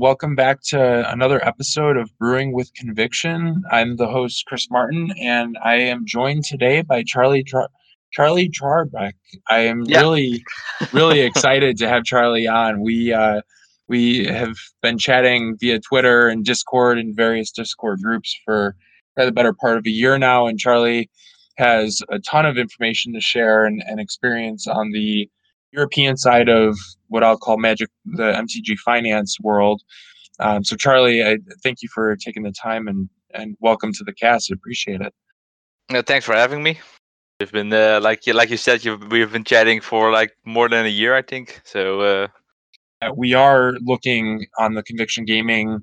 Welcome back to another episode of Brewing with Conviction. I'm the host, Chris Martin, and I am joined today by Charly Char- Charly Traarbach. I am Yeah. really, really excited to have Charly on. We uh, we have been chatting via Twitter and Discord and various Discord groups for the better part of a year now, and Charly has a ton of information to share and, and experience on the European side of what I'll call magic, the MTG finance world. Um, so, Charly, I thank you for taking the time and and welcome to the cast. I appreciate it. Uh, thanks for having me. We've been uh, like you like you said, you've, we've been chatting for like more than a year, I think. So uh, Uh, we are looking on the Conviction Gaming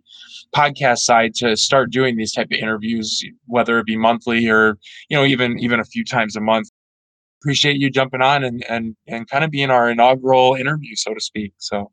podcast side to start doing these type of interviews, whether it be monthly or you know even even a few times a month. Appreciate you jumping on and and and kind of being our inaugural interview, so to speak. So.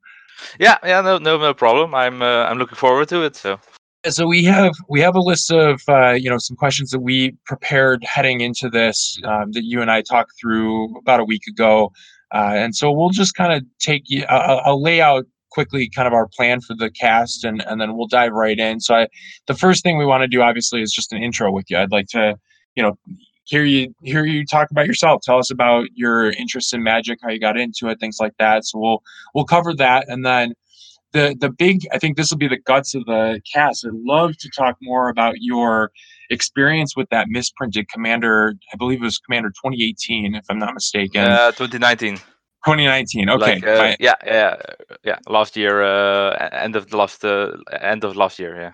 yeah, yeah, no, no, no problem. I'm uh, I'm looking forward to it. So so we have we have a list of uh, you know some questions that we prepared heading into this um, that you and I talked through about a week ago, uh, and so we'll just kind of take you. I'll, I'll lay out quickly kind of our plan for the cast, and and then we'll dive right in. So I, the first thing we want to do obviously is just an intro with you. I'd like to you know hear you hear you talk about yourself. Tell us about your interest in magic, how you got into it, things like that. So we'll we'll cover that, and then the the big I think this will be the guts of the cast. I'd love to talk more about your experience with that misprinted Commander. I believe it was Commander 2018, if I'm not mistaken. uh, 2019, 2019. Okay. like uh, yeah, yeah, yeah, last year, uh, end of the last uh, end of last year, yeah.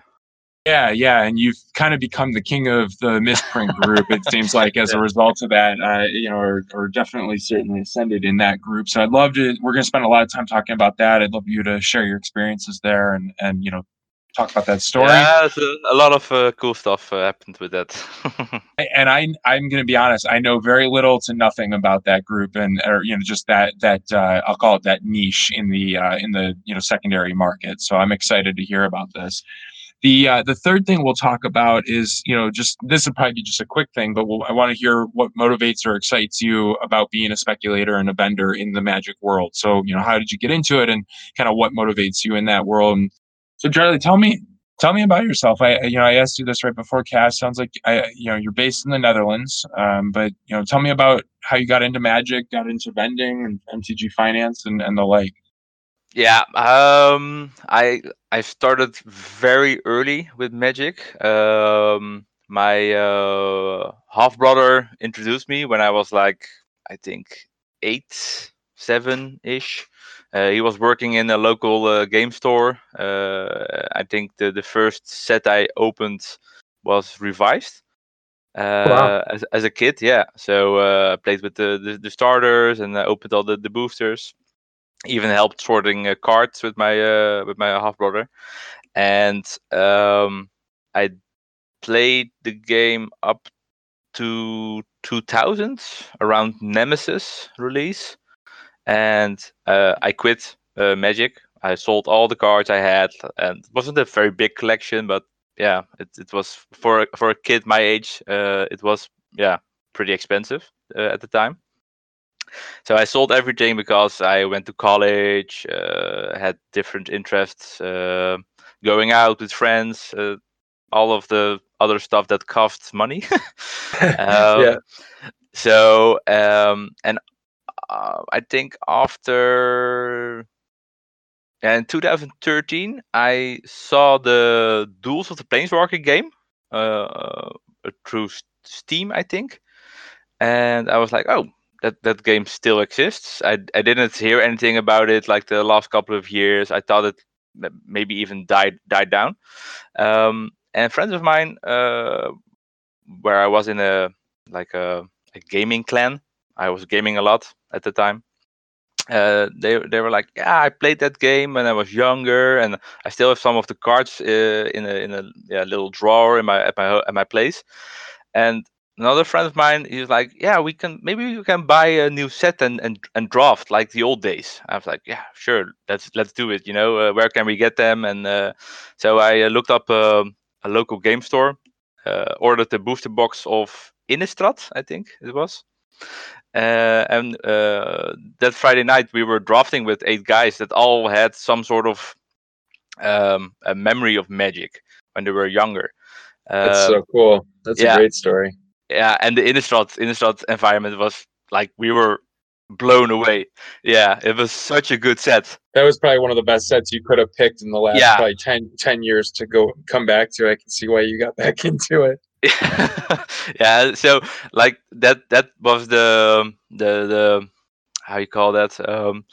Yeah, yeah, and you've kind of become the king of the misprint group. it seems like as a result of that, uh, you know, or, or definitely certainly ascended in that group. So I'd love to. We're going to spend a lot of time talking about that. I'd love you to share your experiences there and and you know talk about that story. Yeah, a, lot of uh, cool stuff uh, happened with that. and I I'm going to be honest. I know very little to nothing about that group, and or you know just that that uh, I'll call it that niche in the uh, in the you know secondary market. So I'm excited to hear about this. The uh, the third thing we'll talk about is you know just this would probably be just a quick thing, but we'll, I want to hear what motivates or excites you about being a speculator and a vendor in the magic world. So you know how did you get into it, and kind of what motivates you in that world. And so Charly, tell me tell me about yourself. I you know I asked you this right before cast. Sounds like I you know you're based in the Netherlands, um, but you know tell me about how you got into magic, got into vending and MTG finance and and the like. Yeah, um, I I started very early with Magic. Um, my uh, half brother introduced me when I was like I think eight, seven ish. Uh, he was working in a local uh, game store. Uh, I think the the first set I opened was revised. Uh, as, as a kid, yeah. So uh, I played with the, the, the starters and I opened all the, the boosters even helped sorting uh, cards with my uh, with my half brother, and um, I played the game up to 2000 around Nemesis release, and uh, I quit uh, Magic. I sold all the cards I had, and it wasn't a very big collection, but yeah, it it was for for a kid my age. Uh, it was yeah pretty expensive uh, at the time. So I sold everything because I went to college, uh, had different interests, uh, going out with friends, uh, all of the other stuff that costs money. um, Yeah. So um, and uh, I think after in 2013 I saw the Duels of the Planeswalker game uh, through Steam, I think, and I was like, oh, that that game still exists. I I didn't hear anything about it like the last couple of years. I thought it maybe even died died down. Um, and friends of mine, uh, where I was in a like a, a gaming clan, I was gaming a lot at the time. Uh, they they were like, yeah, I played that game when I was younger, and I still have some of the cards uh, in a in a yeah, little drawer in my at my at my place. And another friend of mine, he was like, yeah, we can maybe we can buy a new set and and, and draft like the old days. I was like, yeah, sure, let's let's do it. You know, uh, where can we get them? And uh, so I uh, looked up um a local game store, uh, ordered the booster box of Innistrad, I think it was. Uh, and uh, that Friday night we were drafting with eight guys that all had some sort of um, a memory of Magic when they were younger. That's Um, so cool. That's yeah. a great story. Yeah, and the Innistrad Innistrad environment was like we were blown away. Yeah, it was such a good set. That was probably one of the best sets you could have picked in the last Yeah. probably 10, 10 years to go come back to. I can see why you got back into it. yeah, so like that that was the the the how you call that um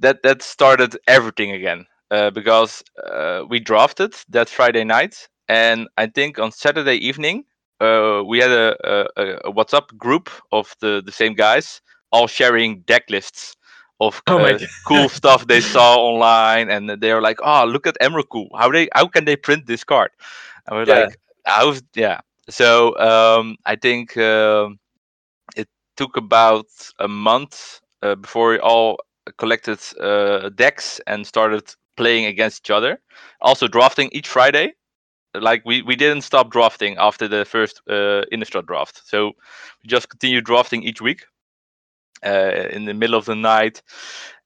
that that started everything again uh, because uh, we drafted that Friday night and I think on Saturday evening uh, we had a, a, a- WhatsApp group of the the same guys all sharing deck lists of Oh uh, cool stuff they saw online and they were like oh look at Emrakul how they how can they print this card and we're Yeah. like was yeah so um, I think um, it took about a month uh, before we all collected uh, decks and started playing against each other. Also drafting each Friday. Like we, we didn't stop drafting after the first uh, Innistrad draft. So we just continued drafting each week uh, in the middle of the night.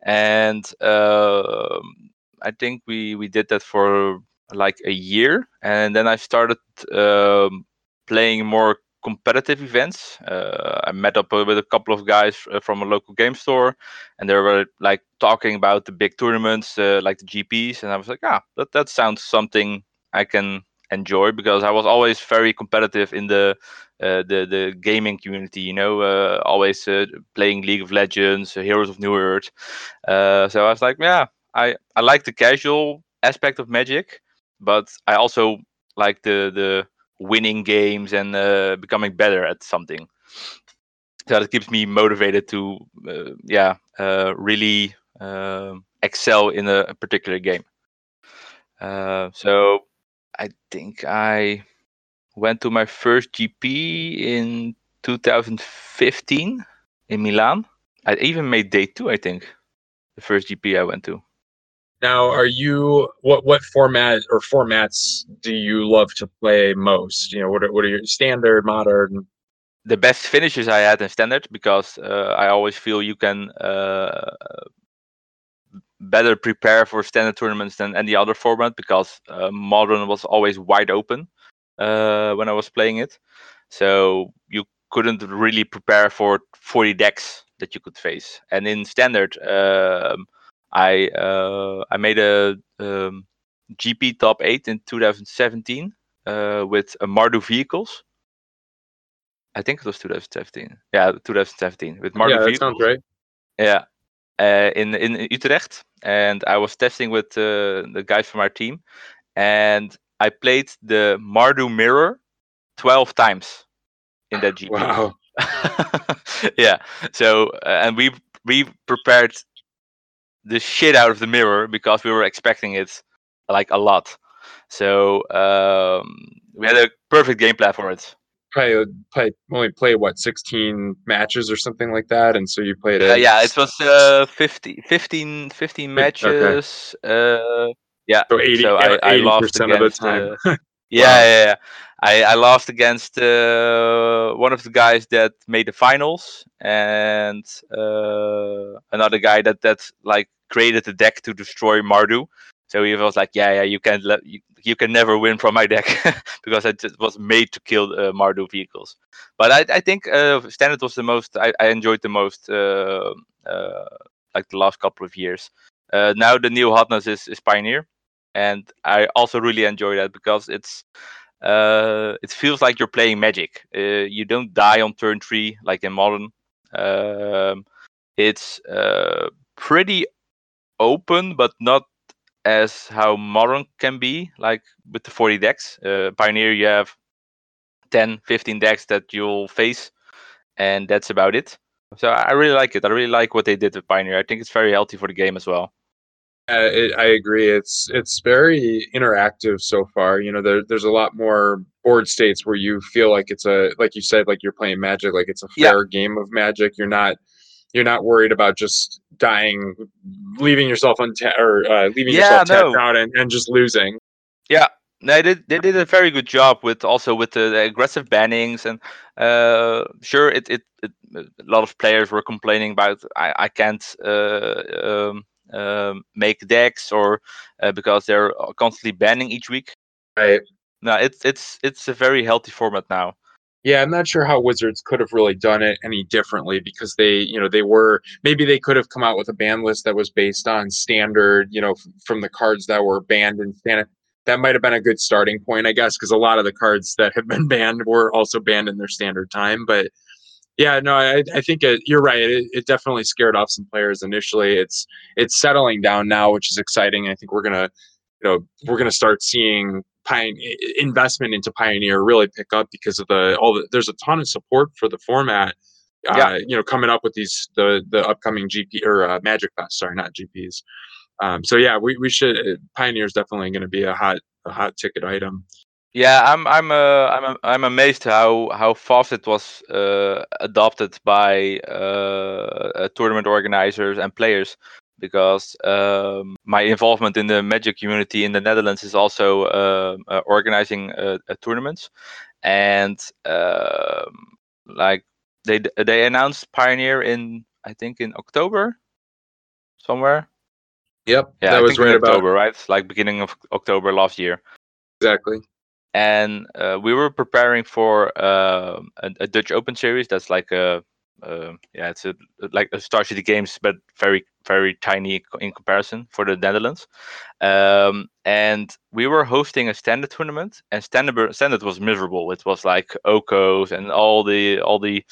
And um I think we, we did that for like a year. And then I started um, playing more competitive events. Uh, I met up with a couple of guys uh, from a local game store, and they were like talking about the big tournaments, uh, like the GPs, and I was like, ah, that that sounds something I can enjoy because I was always very competitive in the uh, the the gaming community. You know, uh, always uh, playing League of Legends, uh, Heroes of Newerth. Uh, so I was like, yeah, I I like the casual aspect of Magic, but I also like the the winning games and uh, becoming better at something. So that keeps me motivated to, yeah, really um excel in a, a particular game. So I think I went to my first GP in 2015 in Milan. I even made day two, I think, the first GP I went to. Now, are you what what format or formats do you love to play most? You know, what are, what are your standard, modern? the best finishes I had in standard because uh, I always feel you can uh, better prepare for standard tournaments than any other format because uh, modern was always wide open uh, when I was playing it. So you couldn't really prepare for 40 decks that you could face. And in standard, um, I uh, I made a um, GP top eight in 2017 uh, with uh, Mardu vehicles. I think it was 2017. Yeah, 2017 with Mardu yeah, that vehicles. sounds right. Yeah, uh, in in Utrecht, and I was testing with uh, the guys from our team, and I played the Mardu mirror twelve times in that GP. Wow. yeah. So uh, and we we prepared the shit out of the mirror because we were expecting it like a lot. So um, we had a perfect game plan for it. Probably play only play what sixteen matches or something like that, and so you played Uh, it. yeah, it was uh, 50, 15, 15 okay. matches. Uh, yeah, so eighty so I, I lost percent of the against. time. Uh, yeah, yeah, yeah. I, I lost against uh, one of the guys that made the finals, and uh, another guy that that like created the deck to destroy Mardu. So he was like, "Yeah, yeah, you can't let you, you can never win from my deck because it was made to kill uh, Mardu vehicles." But I I think uh, standard was the most I, I enjoyed the most uh, uh, like the last couple of years. Uh, now the new hotness is, is Pioneer, and I also really enjoy that because it's uh, it feels like you're playing Magic. You don't die on turn three like in Modern. Um, it's pretty open, but not as how Modern can be, like with the 40 decks. Uh, Pioneer, you have 10, 15 decks that you'll face, and that's about it. So I really like it. I really like what they did with Pioneer. I think it's very healthy for the game as well. Uh, it, I agree. It's it's very interactive so far. You know, there, there's a lot more board states where you feel like it's a like you said, like you're playing Magic, like it's a Yeah. fair game of Magic. You're not you're not worried about just dying, leaving yourself unta- or uh, leaving Yeah, yourself tapped out and, and just losing. Yeah, they did they did a very good job with also with the, the aggressive bannings and uh sure it, it it a lot of players were complaining about i i can't uh um um, make decks or uh, because they're constantly banning each week. Right. No, it's it's it's a very healthy format now. Yeah, I'm not sure how Wizards could have really done it any differently because they, you know, they were maybe they could have come out with a ban list that was based on standard, you know, f- from the cards that were banned in standard. That might have been a good starting point, I guess, because a lot of the cards that have been banned were also banned in their standard time. But yeah, no, I, I think it, you're right. It, it definitely scared off some players initially. It's it's settling down now, which is exciting. I think we're gonna, you know, we're gonna start seeing Pioneer investment into Pioneer really pick up because of the all the, there's a ton of support for the format. Uh, Yeah. you know, coming up with these the the upcoming GP or uh, Magic Fest, sorry, not GPs. Um, so yeah, we, we should uh, Pioneer is definitely going to be a hot a hot ticket item. Yeah, I'm I'm uh, I'm I'm amazed how how fast it was uh, adopted by uh, uh, tournament organizers and players because um, my involvement in the Magic community in the Netherlands is also uh, uh, organizing uh, tournaments and um, like they they announced Pioneer in I think in October somewhere. Yep, Yeah, that I was right about October, right? Like beginning of October last year exactly. and uh, we were preparing for uh, a, a Dutch Open series. That's like a uh, yeah, it's a like a Star City Games, but very very tiny in comparison for the Netherlands. Um, and we were hosting a standard tournament, and standard standard was miserable. It was like Okos and all the all the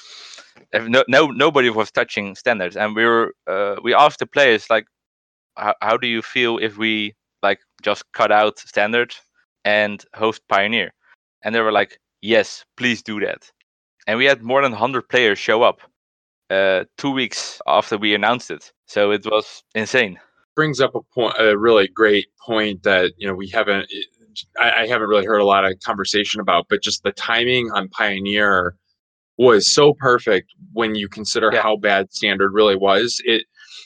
no, no nobody was touching standards, and we were uh, we asked the players like, how, how do you feel if we like just cut out standard and host Pioneer. And they were like, yes, please do that. And we had more than 100 players show up uh, two weeks after we announced it. So it was insane. brings up a point, a really great point that you know we haven't, I, I haven't really heard a lot of conversation about, but just the timing on Pioneer was so perfect when you consider Yeah. how bad Standard really was. It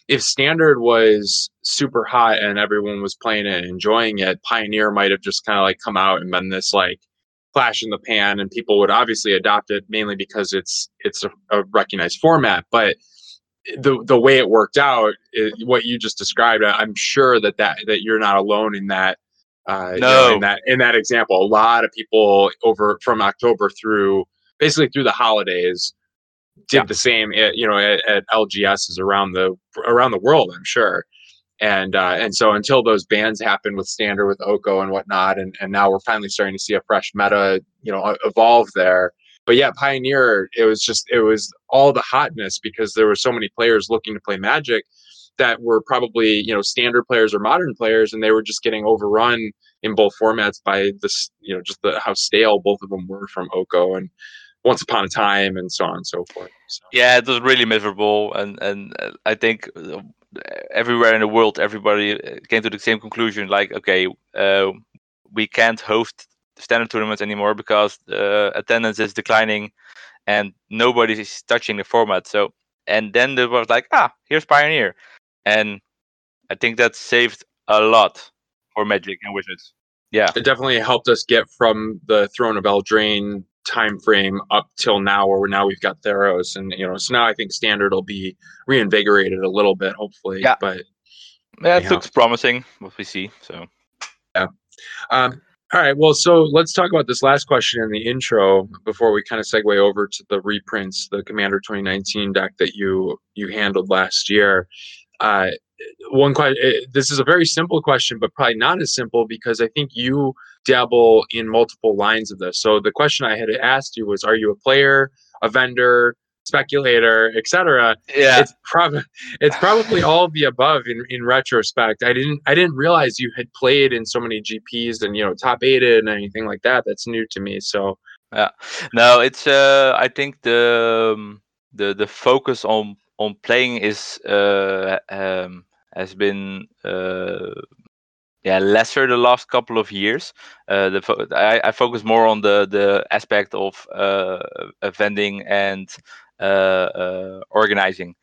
if Standard was super hot and everyone was playing it and enjoying it, Pioneer might have just kind of like come out and been this like flash in the pan, and people would obviously adopt it mainly because it's it's a, a recognized format, but the the way it worked out, i what you just described, I'm sure that that that you're not alone in that. Uh, you know, No. in that in that example, a lot of people over from October through basically through the holidays did Yeah. the same. At, you know, at, at LGSs around the around the world, I'm sure. And uh, and so until those bans happened with Standard, with Oko and whatnot, and and now we're finally starting to see a fresh meta, you know, evolve there but yeah, Pioneer, it was just it was all the hotness because there were so many players looking to play Magic that were probably you know standard players or modern players, and they were just getting overrun in both formats by this you know just the how stale both of them were from Oko and Once Upon a Time and so on and so forth. So, Yeah, it was really miserable, and and uh, I think uh, everywhere in the world, everybody uh, came to the same conclusion. Like, okay, uh, we can't host standard tournaments anymore because uh, attendance is declining, and nobody is touching the format. So, and then there was like, ah, here's Pioneer, and I think that saved a lot for Magic and Wizards. Yeah, it definitely helped us get from the Throne of Eldraine time frame up till now where now we've got Theros and you know so now I think standard will be reinvigorated a little bit hopefully Yeah. but yeah, it looks promising what we see. So. Yeah um, all right. Well, so let's talk about this last question in the intro before we kind of segue over to the reprints, the Commander 2019 deck that you you handled last year. Uh, one question. This is a very simple question, but probably not as simple because I think you dabble in multiple lines of this. So the question I had asked you was: Are you a player, a vendor, speculator, etc.? Yeah, it's probably it's probably all of the above in, in retrospect i didn't i didn't realize you had played in so many gps and you know top aided and anything like that that's new to me so yeah. no it's uh i think the um, the the focus on on playing is uh um has been uh yeah lesser the last couple of years. Uh the fo- I, I focus more on the the aspect of uh vending and organizing.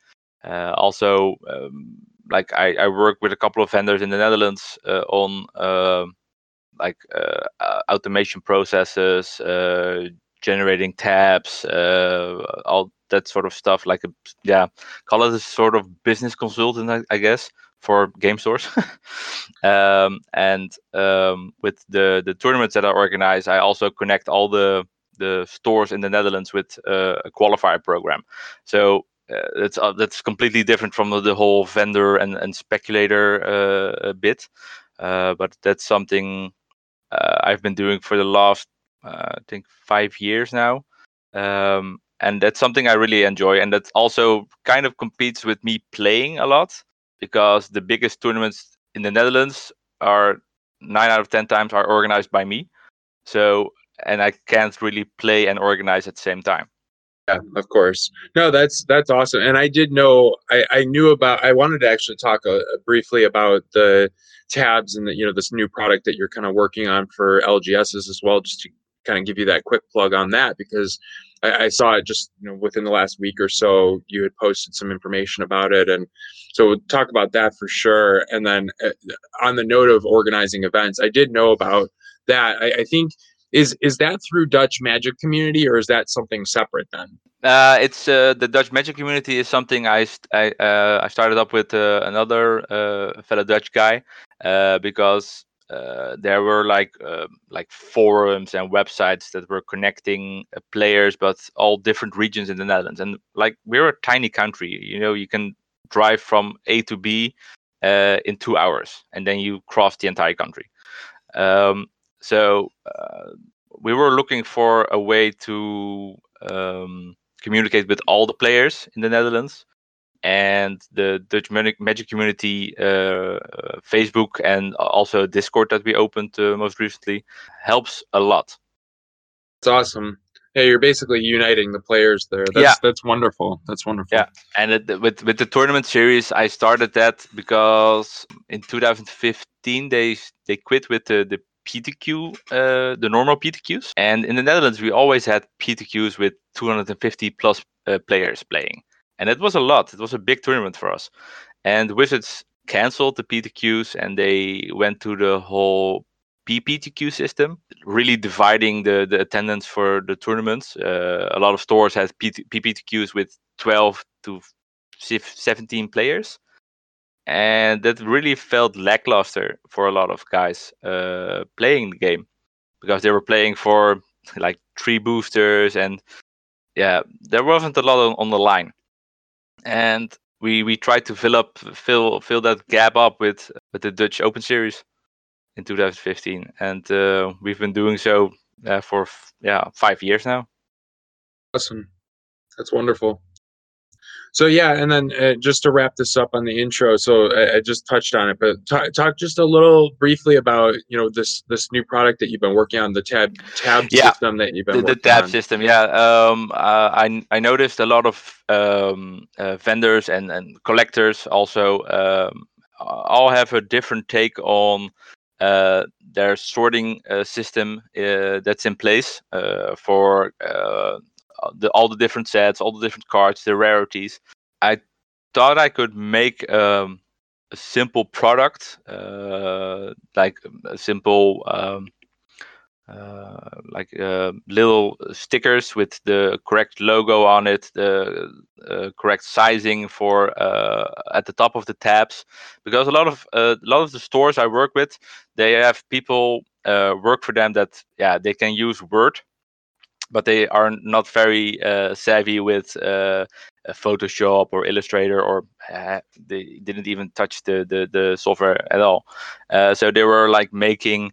Also um, like I, I work with a couple of vendors in the netherlands on um like automation processes, generating tabs, uh, all that sort of stuff. Like a yeah, call it a sort of business consultant, I, I guess, for game stores. um, and um, with the the tournaments that I organize, I also connect all the the stores in the Netherlands with uh, a qualifier program. So uh, it's uh, that's completely different from the, whole vendor and and speculator uh, bit. Uh, but that's something uh, I've been doing for the last I think five years now. Um, and that's something I really enjoy, and that also kind of competes with me playing a lot because the biggest tournaments in the Netherlands are nine out of ten times are organized by me. So and I can't really play and organize at the same time. Yeah, of course. No, that's that's awesome. And I did know I, I knew about. I wanted to actually talk uh, briefly about the tabs and the you know this new product that you're kind of working on for LGSs as well, just to kind of give you that quick plug on that because I, I, saw it just you know within the last week or so. You had posted some information about it, and so we'll talk about that for sure. And then uh, on the note of organizing events, I did know about that. I, I think is is that through Dutch Magic Community or is that something separate then? Uh, it's uh, the Dutch Magic Community is something I I, uh, I started up with uh, another uh, fellow Dutch guy uh, there were like like forums and websites that were connecting players, but all different regions in the Netherlands. And like we're a tiny country, you know, you can drive from A to B in two hours, and then you cross the entire country. Um, so uh, we were looking for a way to um, communicate with all the players in the Netherlands. And the Dutch Magic Community uh, Facebook and also Discord that we opened uh, most recently helps a lot. It's awesome. Yeah, you're basically uniting the players there. That's, yeah, that's wonderful. That's wonderful. Yeah, and it, with with the tournament series, I started that because in 2015 they they quit with the the PTQ, uh, the normal PTQs. And in the Netherlands, we always had PTQs with 250 plus uh, players playing. And it was a lot. It was a big tournament for us. And Wizards canceled the PTQs and they went to the whole PPTQ system, really dividing the, the attendance for the tournaments. Uh, a lot of stores had PPTQs with 12 to 17 players and that really felt lackluster for a lot of guys uh, playing the game because they were playing for like three boosters and yeah there wasn't a lot on, on the line and we we tried to fill up fill fill that gap up with with the Dutch Open Series in 2015 and uh, we've been doing so uh, for yeah five years now. Awesome. That's wonderful so yeah, and then uh, just to wrap this up on the intro, so I, I just touched on it, but talk, talk just a little briefly about you know this this new product that you've been working on, the tab tab yeah. system that you've been the, the tab on. system. Yeah, um, uh, I I noticed a lot of um, uh, vendors and and collectors also um, all have a different take on uh, their sorting uh, system uh, that's in place uh, for uh, the, all the different sets, all the different cards, the rarities. I thought I could make um, a simple product, uh, like a simple, um, uh, like uh, little stickers with the correct logo on it, the uh, correct sizing for uh, at the top of the tabs. Because a lot of a lot of the stores I work with, they have people work for them that yeah they can use Word but they are not very uh, savvy with uh, Photoshop or Illustrator, or uh, they didn't even touch the the, the software at all. Uh, so they were like making,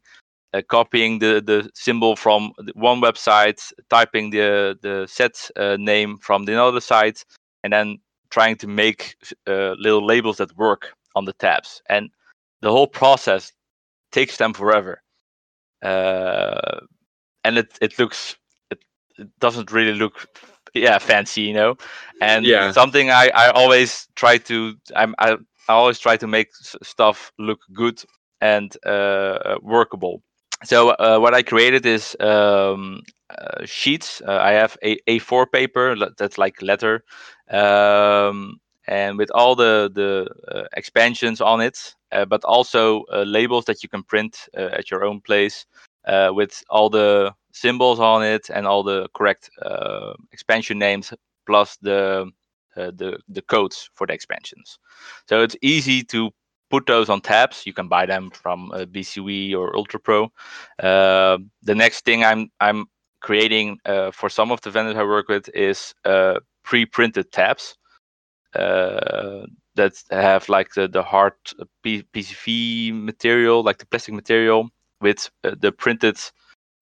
uh, copying the the symbol from one website, typing the the set uh, name from the other site, and then trying to make little labels that work on the tabs. And the whole process takes them forever. and it, it looks it doesn't really look yeah fancy you know? And yeah. something i i always try to i'm i, I always try to make stuff look good and uh, uh, workable. So uh, what i created is um, uh, sheets. Uh, i have a a4 paper that's like letter um, and with all the the uh, expansions on it but also labels that you can print at your own place with all the symbols on it and all the correct uh, expansion names plus the uh, the the codes for the expansions. So it's easy to put those on tabs. You can buy them from uh, BCW or Ultra Pro. Uh, the next thing I'm I'm creating uh, for some of the vendors I work with is uh, pre-printed tabs uh, that have like the, the hard P- PCV material, like the plastic material, with the printed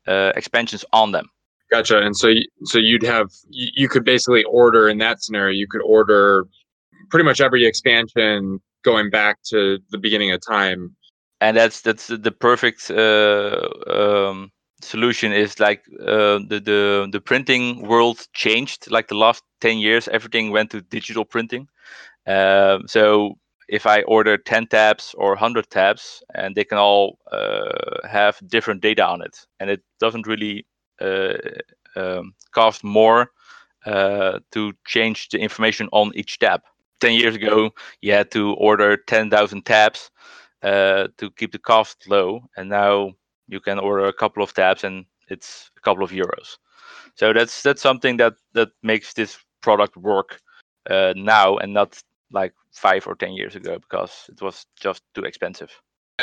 uh, expansions on them. Gotcha. And so, so you'd have you, could basically order in that scenario. You could order pretty much every expansion going back to the beginning of time. And that's that's the perfect uh, um, solution. Is like uh, the the the printing world changed. Like the last ten years, everything went to digital printing. Um, so if I order 10 tabs or 100 tabs, and they can all uh, have different data on it, and it doesn't really uh, um, cost more uh, to change the information on each tab. 10 years ago, you had to order 10,000 tabs uh, to keep the cost low, and now you can order a couple of tabs and it's a couple of euros. So that's that's something that that makes this product work uh, now and not like five or ten years ago because it was just too expensive.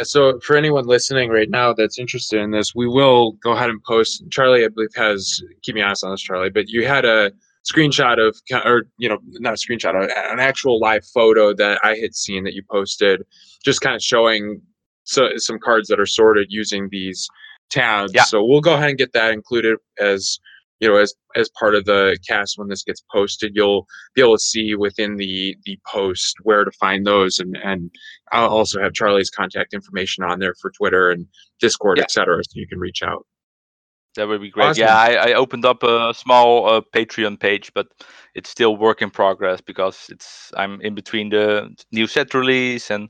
So for anyone listening right now that's interested in this, we will go ahead and post. Charly, I believe, has keep me honest on this, Charly. But you had a screenshot of, or you know, not a screenshot, an actual live photo that I had seen that you posted, just kind of showing so, some cards that are sorted using these tabs. Yeah. So we'll go ahead and get that included as you know as as part of the cast when this gets posted you'll be able to see within the the post where to find those and and i'll also have charly's contact information on there for twitter and discord yeah. etc so you can reach out that would be great. Awesome. Yeah, I, I, opened up a small uh, Patreon page, but it's still work in progress because it's I'm in between the new set release and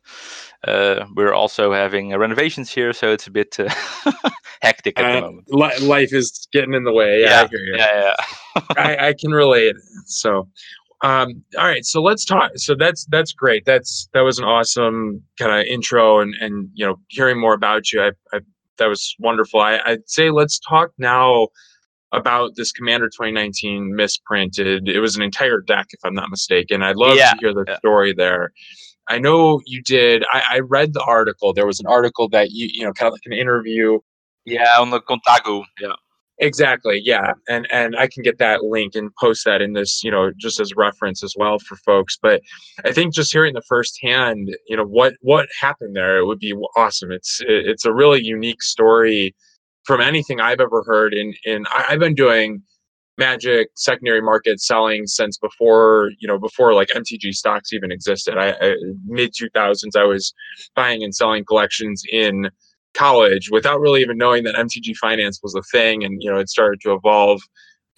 uh, we're also having renovations here, so it's a bit uh, hectic at the moment. Li- life is getting in the way. Yeah, yeah, yeah. yeah. I, I can relate. So, um, all right, so let's talk. So that's that's great. That's that was an awesome kind of intro, and and you know, hearing more about you, I, I that was wonderful. I, I'd say let's talk now about this Commander 2019 misprinted. It was an entire deck, if I'm not mistaken. I'd love yeah. to hear the yeah. story there. I know you did. I, I, read the article. There was an article that you, you know, kind of like an interview. Yeah, on the Contago. Yeah. Exactly. Yeah. And and I can get that link and post that in this, you know, just as reference as well for folks. But I think just hearing the firsthand, you know, what what happened there, it would be awesome. It's it's a really unique story from anything I've ever heard. And and I've been doing magic secondary market selling since before you know before like mtg stocks even existed i, I mid 2000s i was buying and selling collections in college without really even knowing that MTG finance was a thing and you know it started to evolve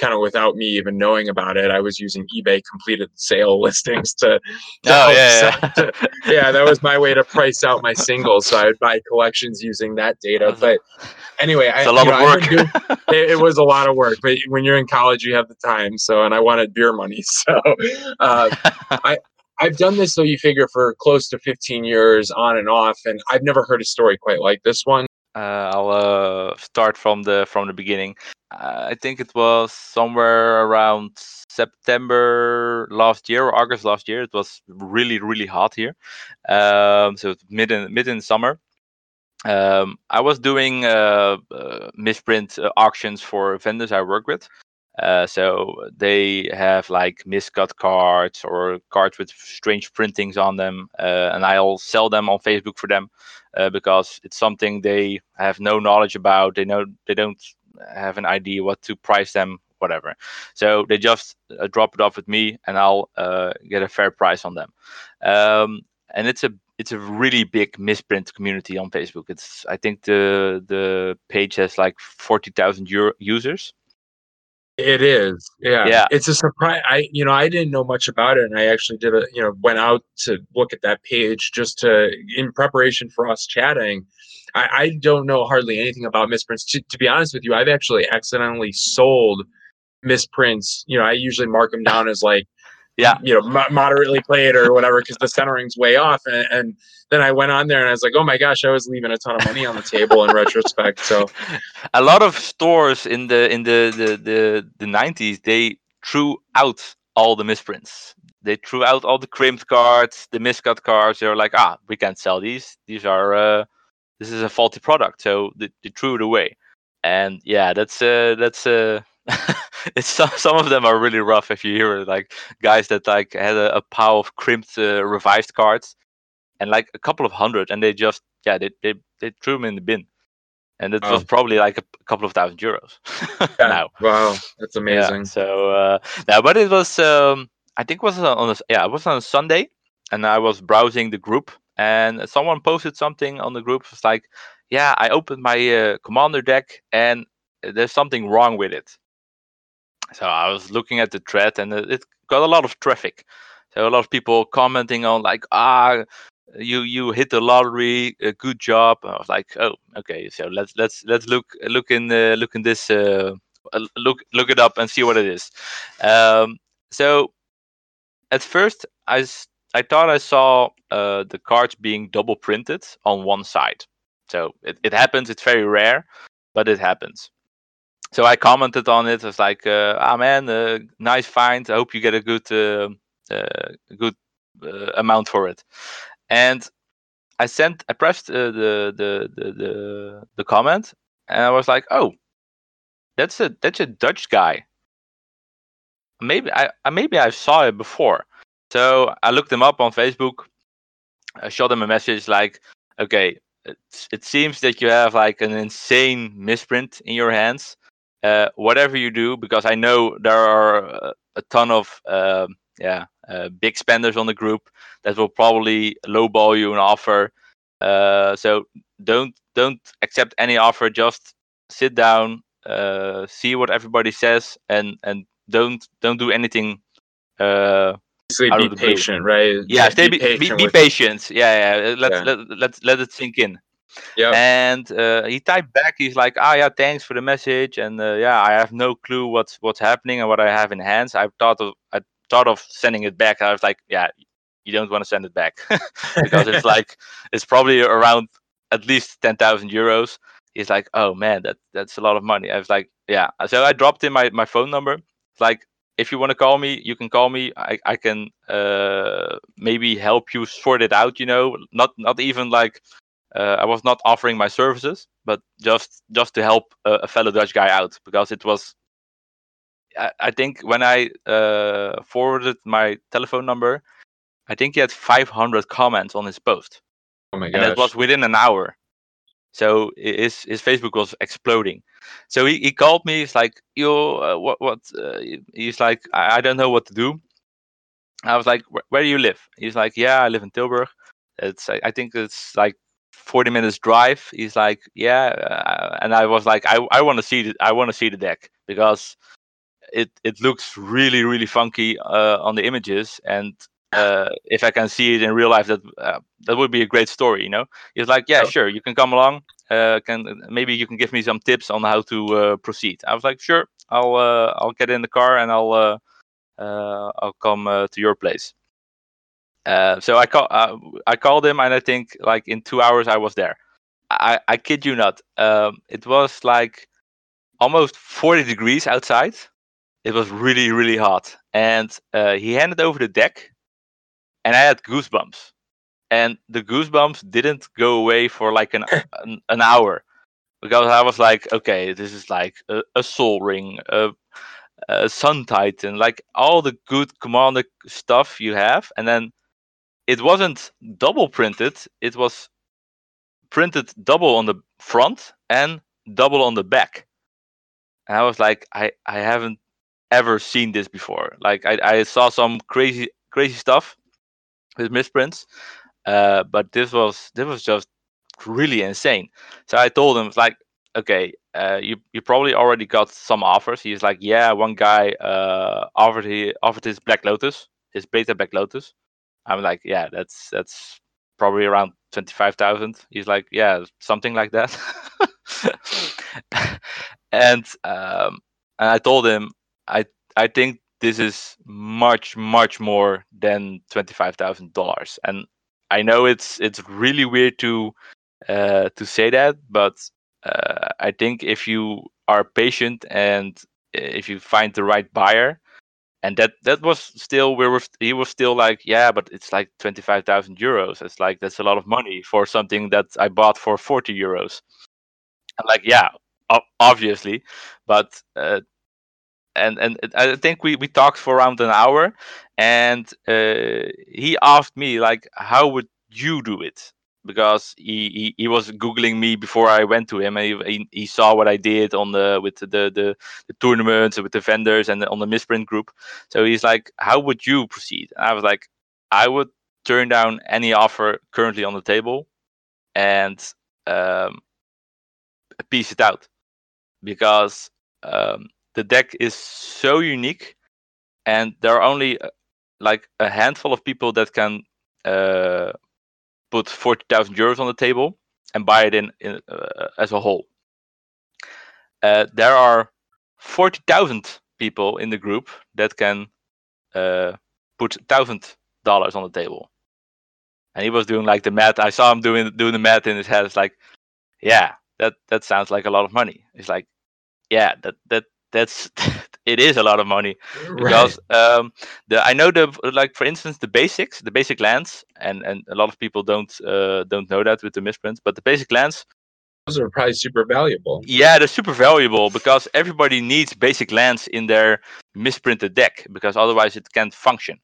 kind of without me even knowing about it. I was using eBay completed sale listings to, to oh, yeah, yeah. To, yeah, that was my way to price out my singles. So I would buy collections using that data. But anyway, it's I, a lot of know, work. Doing, it, it, was a lot of work, but when you're in college, you have the time. So, and I wanted beer money. So uh, I, I've done this, so you figure, for close to 15 years on and off, and I've never heard a story quite like this one. Uh, I'll uh, start from the from the beginning. Uh, I think it was somewhere around September last year or August last year. It was really really hot here, um, so mid in mid in summer. Um, I was doing uh, uh, misprint uh, auctions for vendors I work with, uh, so they have like miscut cards or cards with strange printings on them, uh, and I'll sell them on Facebook for them uh, because it's something they have no knowledge about. They know they don't have an idea what to price them, whatever. So they just uh, drop it off with me, and I'll uh, get a fair price on them. Um, and it's a it's a really big misprint community on Facebook. It's I think the the page has like forty thousand users it is, yeah. Yeah. It's a surprise. I, you know, I didn't know much about it, and I actually did a, you know, went out to look at that page just to in preparation for us chatting. I, I don't know hardly anything about misprints. To, to be honest with you, I've actually accidentally sold misprints. You know, I usually mark them down as like yeah you know mo- moderately played or whatever because the centering's way off and, and, then i went on there and i was like oh my gosh i was leaving a ton of money on the table in retrospect so a lot of stores in the in the the the, the 90s they threw out all the misprints they threw out all the crimped cards, the miscut cards. They were like, ah, we can't sell these. These are uh, this is a faulty product, so they, they threw it away. And yeah, that's uh, that's uh, it's some, some of them are really rough if you hear it. Like guys that like had a, a pile of crimped uh, revised cards, and like a couple of hundred, and they just yeah they they, they threw them in the bin and it oh. was probably like a couple of thousand euros yeah. now. Wow, that's amazing. Yeah, so uh, yeah, but it was um, I think it was on a, yeah it was on a Sunday, and I was browsing the group, and someone posted something on the group. It was like, yeah, I opened my uh, commander deck, and there's something wrong with it. So I was looking at the thread, and it got a lot of traffic. So a lot of people commenting on like, ah, you you hit the lottery a good job. I was like oh okay so let's let's let's look look in uh, look in this uh, look look it up and see what it is. Um, so at first i i thought i saw uh, the cards being double printed on one side. So it, it happens it's very rare but it happens so i commented on it I was like uh, ah man uh, nice find i hope you get a good uh, uh good uh, amount for it and I sent, I pressed uh, the, the the the the comment, and I was like, oh, that's a that's a Dutch guy. Maybe I maybe I saw it before. So I looked him up on Facebook. I shot him a message like, okay, it, it seems that you have like an insane misprint in your hands. Uh, whatever you do, because I know there are a ton of uh, yeah uh, big spenders on the group that will probably lowball you an offer. Uh, so don't don't accept any offer. Just sit down, uh, see what everybody says, and and don't don't do anything. Uh, be patient, right? Yeah, stay be, be, patient. Be, be patient. Yeah, yeah. Let yeah. let let let it sink in. Yeah. And uh, he typed back. He's like, "Ah, yeah, thanks for the message." And uh, yeah, I have no clue what's what's happening and what I have in hands. I thought of I thought of sending it back. I was like, "Yeah, you don't want to send it back because it's like it's probably around at least ten thousand euros. He's like, oh man, that that's a lot of money. I was like, yeah. So I dropped in my my phone number. It's like if you want to call me, you can call me. I I can uh, maybe help you sort it out. You know, not not even like uh, I was not offering my services, but just just to help a, a fellow Dutch guy out because it was. I, I think when I uh, forwarded my telephone number, I think he had 500 comments on his post. Oh my god! And it was within an hour. So his his Facebook was exploding. So he, he called me. He's like, "Yo, uh, what what?" Uh, he's like, I, "I don't know what to do." I was like, "Where do you live?" He's like, "Yeah, I live in Tilburg. It's I, I think it's like 40 minutes drive." He's like, "Yeah," uh, and I was like, "I I want to see the I want to see the deck because." It, it looks really really funky uh, on the images and uh, if I can see it in real life, that uh, that would be a great story. You know, he's like, yeah, sure, you can come along. Uh, can maybe you can give me some tips on how to uh, proceed? I was like, sure, I'll uh, I'll get in the car and I'll uh, I'll come to your place. Uh, so I call uh, I called him and I think like in two hours I was there. I I kid you not. Um, it was like almost 40 degrees outside. It was really really hot, and uh, he handed over the deck and I had goosebumps. And the goosebumps didn't go away for like an an, an, hour because I was like, okay, this is like a, a Sol Ring, a, a Sun Titan, like all the good Commander stuff you have, and then it wasn't double printed; it was printed double on the front and double on the back. And I was like, I I haven't ever seen this before. Like I, I saw some crazy crazy stuff with misprints. Uh, but this was this was just really insane. So I told him like, okay, uh, you you probably already got some offers. He's like, yeah, one guy uh, offered he offered his Black Lotus, his beta Black Lotus. I'm like, yeah, that's that's probably around twenty five thousand. He's like, yeah, something like that. and um, and I told him, I I think this is much much more than twenty five thousand dollars. And I know it's it's really weird to uh, to say that, but uh, I think if you are patient and if you find the right buyer, and that that was still we were he was still like yeah but it's like 25000 euros. It's like that's a lot of money for something that i bought for 40 euros. I'm like yeah obviously. But uh, and and i think we we talked for around an hour and uh, he asked me like how would you do it because he, he, he was googling me before I went to him, and he, he, saw what I did on the with the, the the tournaments with the vendors and on the misprint group. So he's like, "How would you proceed?" And I was like, "I would turn down any offer currently on the table, and um, piece it out, because um, the deck is so unique, and there are only uh, like a handful of people that can." Uh, put 40,000 euros on the table and buy it in, in uh, as a whole. Uh, there are 40,000 people in the group that can uh, put thousand dollars on the table. And he was doing like the math. I saw him doing doing the math in his head. It's like, yeah, that that sounds like a lot of money. It's like, yeah, that that that's it is a lot of money because right. um, the I know the like for instance the basics the basic lands and and a lot of people don't uh, don't know that with the misprints but the basic lands those are probably super valuable. Yeah they're super valuable because everybody needs basic lands in their misprinted deck because otherwise it can't function.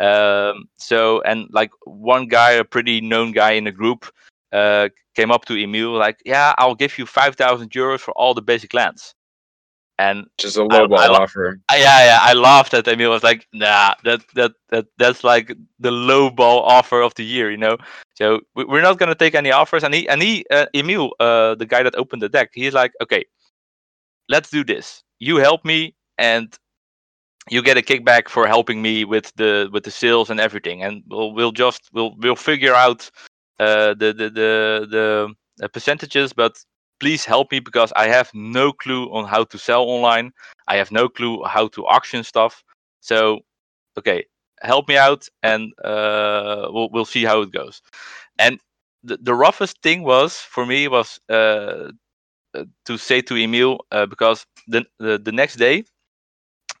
Um, so and like one guy a pretty known guy in the group uh, came up to Emil like yeah I'll give you 5000 euros for all the basic lands and just a low ball offer. I, yeah, yeah, I laughed at Emil. I was like, nah, that that that that's like the low ball offer of the year, you know. So we're not gonna take any offers. And he and he uh, Emil, uh, the guy that opened the deck, he's like, okay, let's do this. You help me, and you get a kickback for helping me with the with the sales and everything. And we'll we'll just we'll we'll figure out uh, the the the the percentages, but please help me because I have no clue on how to sell online. I have no clue how to auction stuff. So, okay, help me out, and uh, we'll we'll see how it goes. And the, the roughest thing was for me was uh, uh to say to Emil uh, because the, the the next day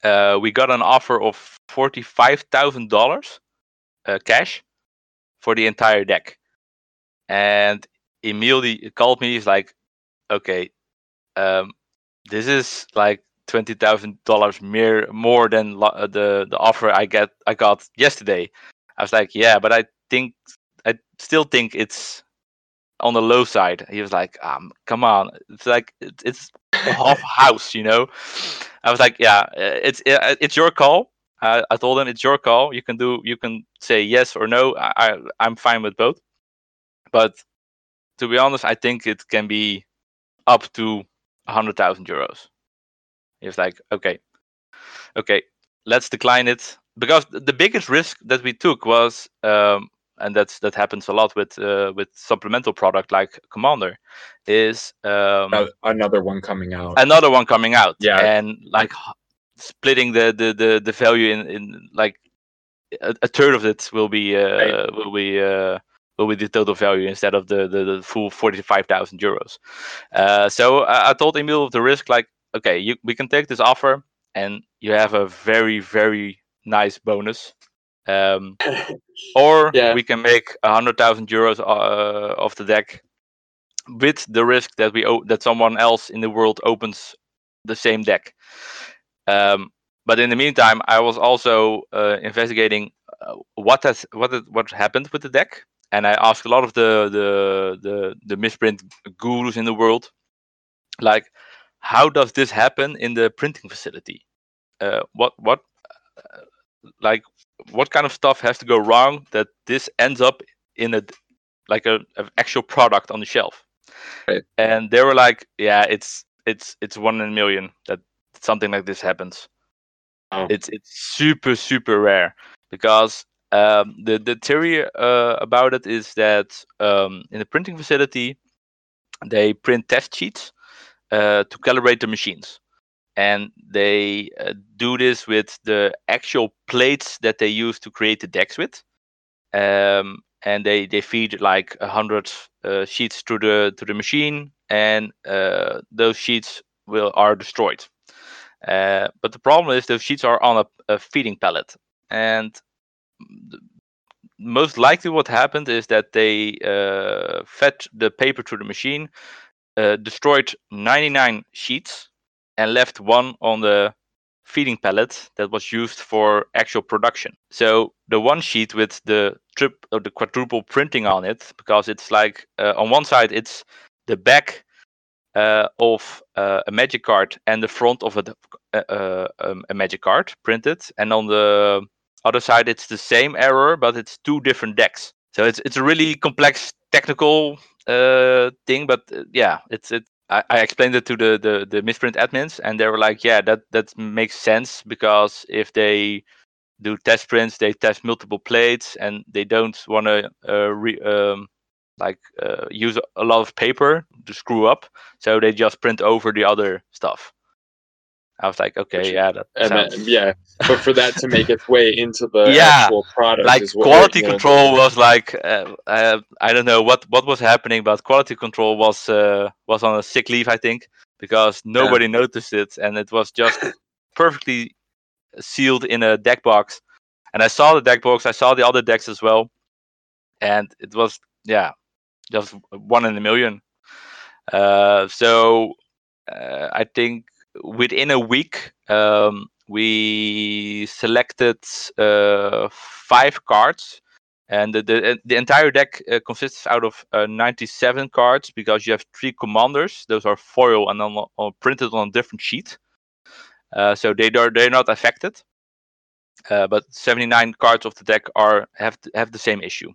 uh, we got an offer of forty five thousand dollars uh, cash for the entire deck, and Emil called me. He's like, okay, um, this is like twenty thousand dollars more more than lo- uh, the the offer I get I got yesterday. I was like, yeah, but I think I still think it's on the low side. He was like, um, come on, it's like it's, it's half house, you know. I was like, yeah, uh, it's uh, it's your call. I, I told him it's your call. You can do you can say yes or no. I, I I'm fine with both. But to be honest, I think it can be up to 100,000 euros. It's like, okay, okay, let's decline it because the biggest risk that we took was, um, and that's that happens a lot with uh, with supplemental product like Commander, is um, another one coming out. Another one coming out. Yeah, and like splitting the the the, the value in in like a, a third of it will be uh, right. will be uh, with the total value instead of the the, the full forty five thousand euros. Uh, so I, I, told Emil of the risk, like, okay, you, we can take this offer, and you have a very very nice bonus. Um, or yeah. we can make a hundred thousand euros uh, of the deck with the risk that we o- that someone else in the world opens the same deck. Um, but in the meantime, I was also uh, investigating uh, what has what what happened with the deck and I asked a lot of the the the, the misprint gurus in the world, like, how does this happen in the printing facility? Uh, what what uh, like what kind of stuff has to go wrong that this ends up in a like a, a actual product on the shelf? Right. And they were like, yeah, it's it's it's one in a million that something like this happens. Oh. It's it's super super rare because um, the the theory uh, about it is that um, in the printing facility, they print test sheets uh, to calibrate the machines, and they uh, do this with the actual plates that they use to create the decks with. Um, and they, they feed like a hundred uh, sheets to the to the machine, and uh, those sheets will are destroyed. Uh, but the problem is those sheets are on a, a feeding pallet, and most likely what happened is that they uh, fed the paper to the machine, uh, destroyed 99 sheets, and left one on the feeding pallet that was used for actual production. So the one sheet with the trip or the quadruple printing on it, because it's like uh, on one side it's the back uh, of uh, a magic card and the front of a, uh, uh, um, a magic card printed, and on the other side it's the same error, but it's two different decks. So it's it's a really complex technical uh, thing, but yeah, it's it. I, I explained it to the, the the misprint admins, and they were like, "Yeah, that that makes sense because if they do test prints, they test multiple plates, and they don't want to uh, re, um, like uh, use a lot of paper to screw up, so they just print over the other stuff." I was like, okay, yeah, that and sounds... then, yeah, but for that to make its way into the Yeah, actual product, like quality control was like uh, uh, I don't know what what was happening, but quality control was uh, was on a sick leave, I think, because nobody noticed it, and it was just perfectly sealed in a deck box. And I saw the deck box, I saw the other decks as well, and it was yeah, just one in a million. Uh, so uh, I think within a week, um, we selected uh, five cards, and the the, the entire deck uh, consists out of uh, 97 cards because you have three commanders. Those are foil and on, on printed on a different sheet, uh, so they are they're not affected. Uh, but 79 cards of the deck are have have the same issue.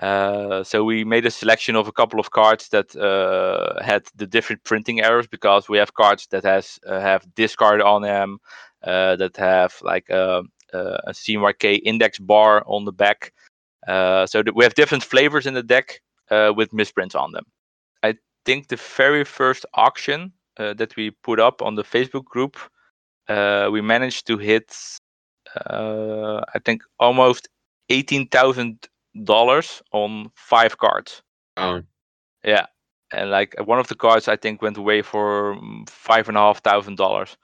Uh, so we made a selection of a couple of cards that uh, had the different printing errors because we have cards that has uh, have discard on them, uh, that have like a, a CMYK index bar on the back. Uh, so we have different flavors in the deck uh, with misprints on them. I think the very first auction that we put up on the Facebook group, we managed to hit, I think, almost eighteen thousand dollars on five cards. Oh, Yeah, and like one of the cards I think went away for mm, five and a half thousand dollars.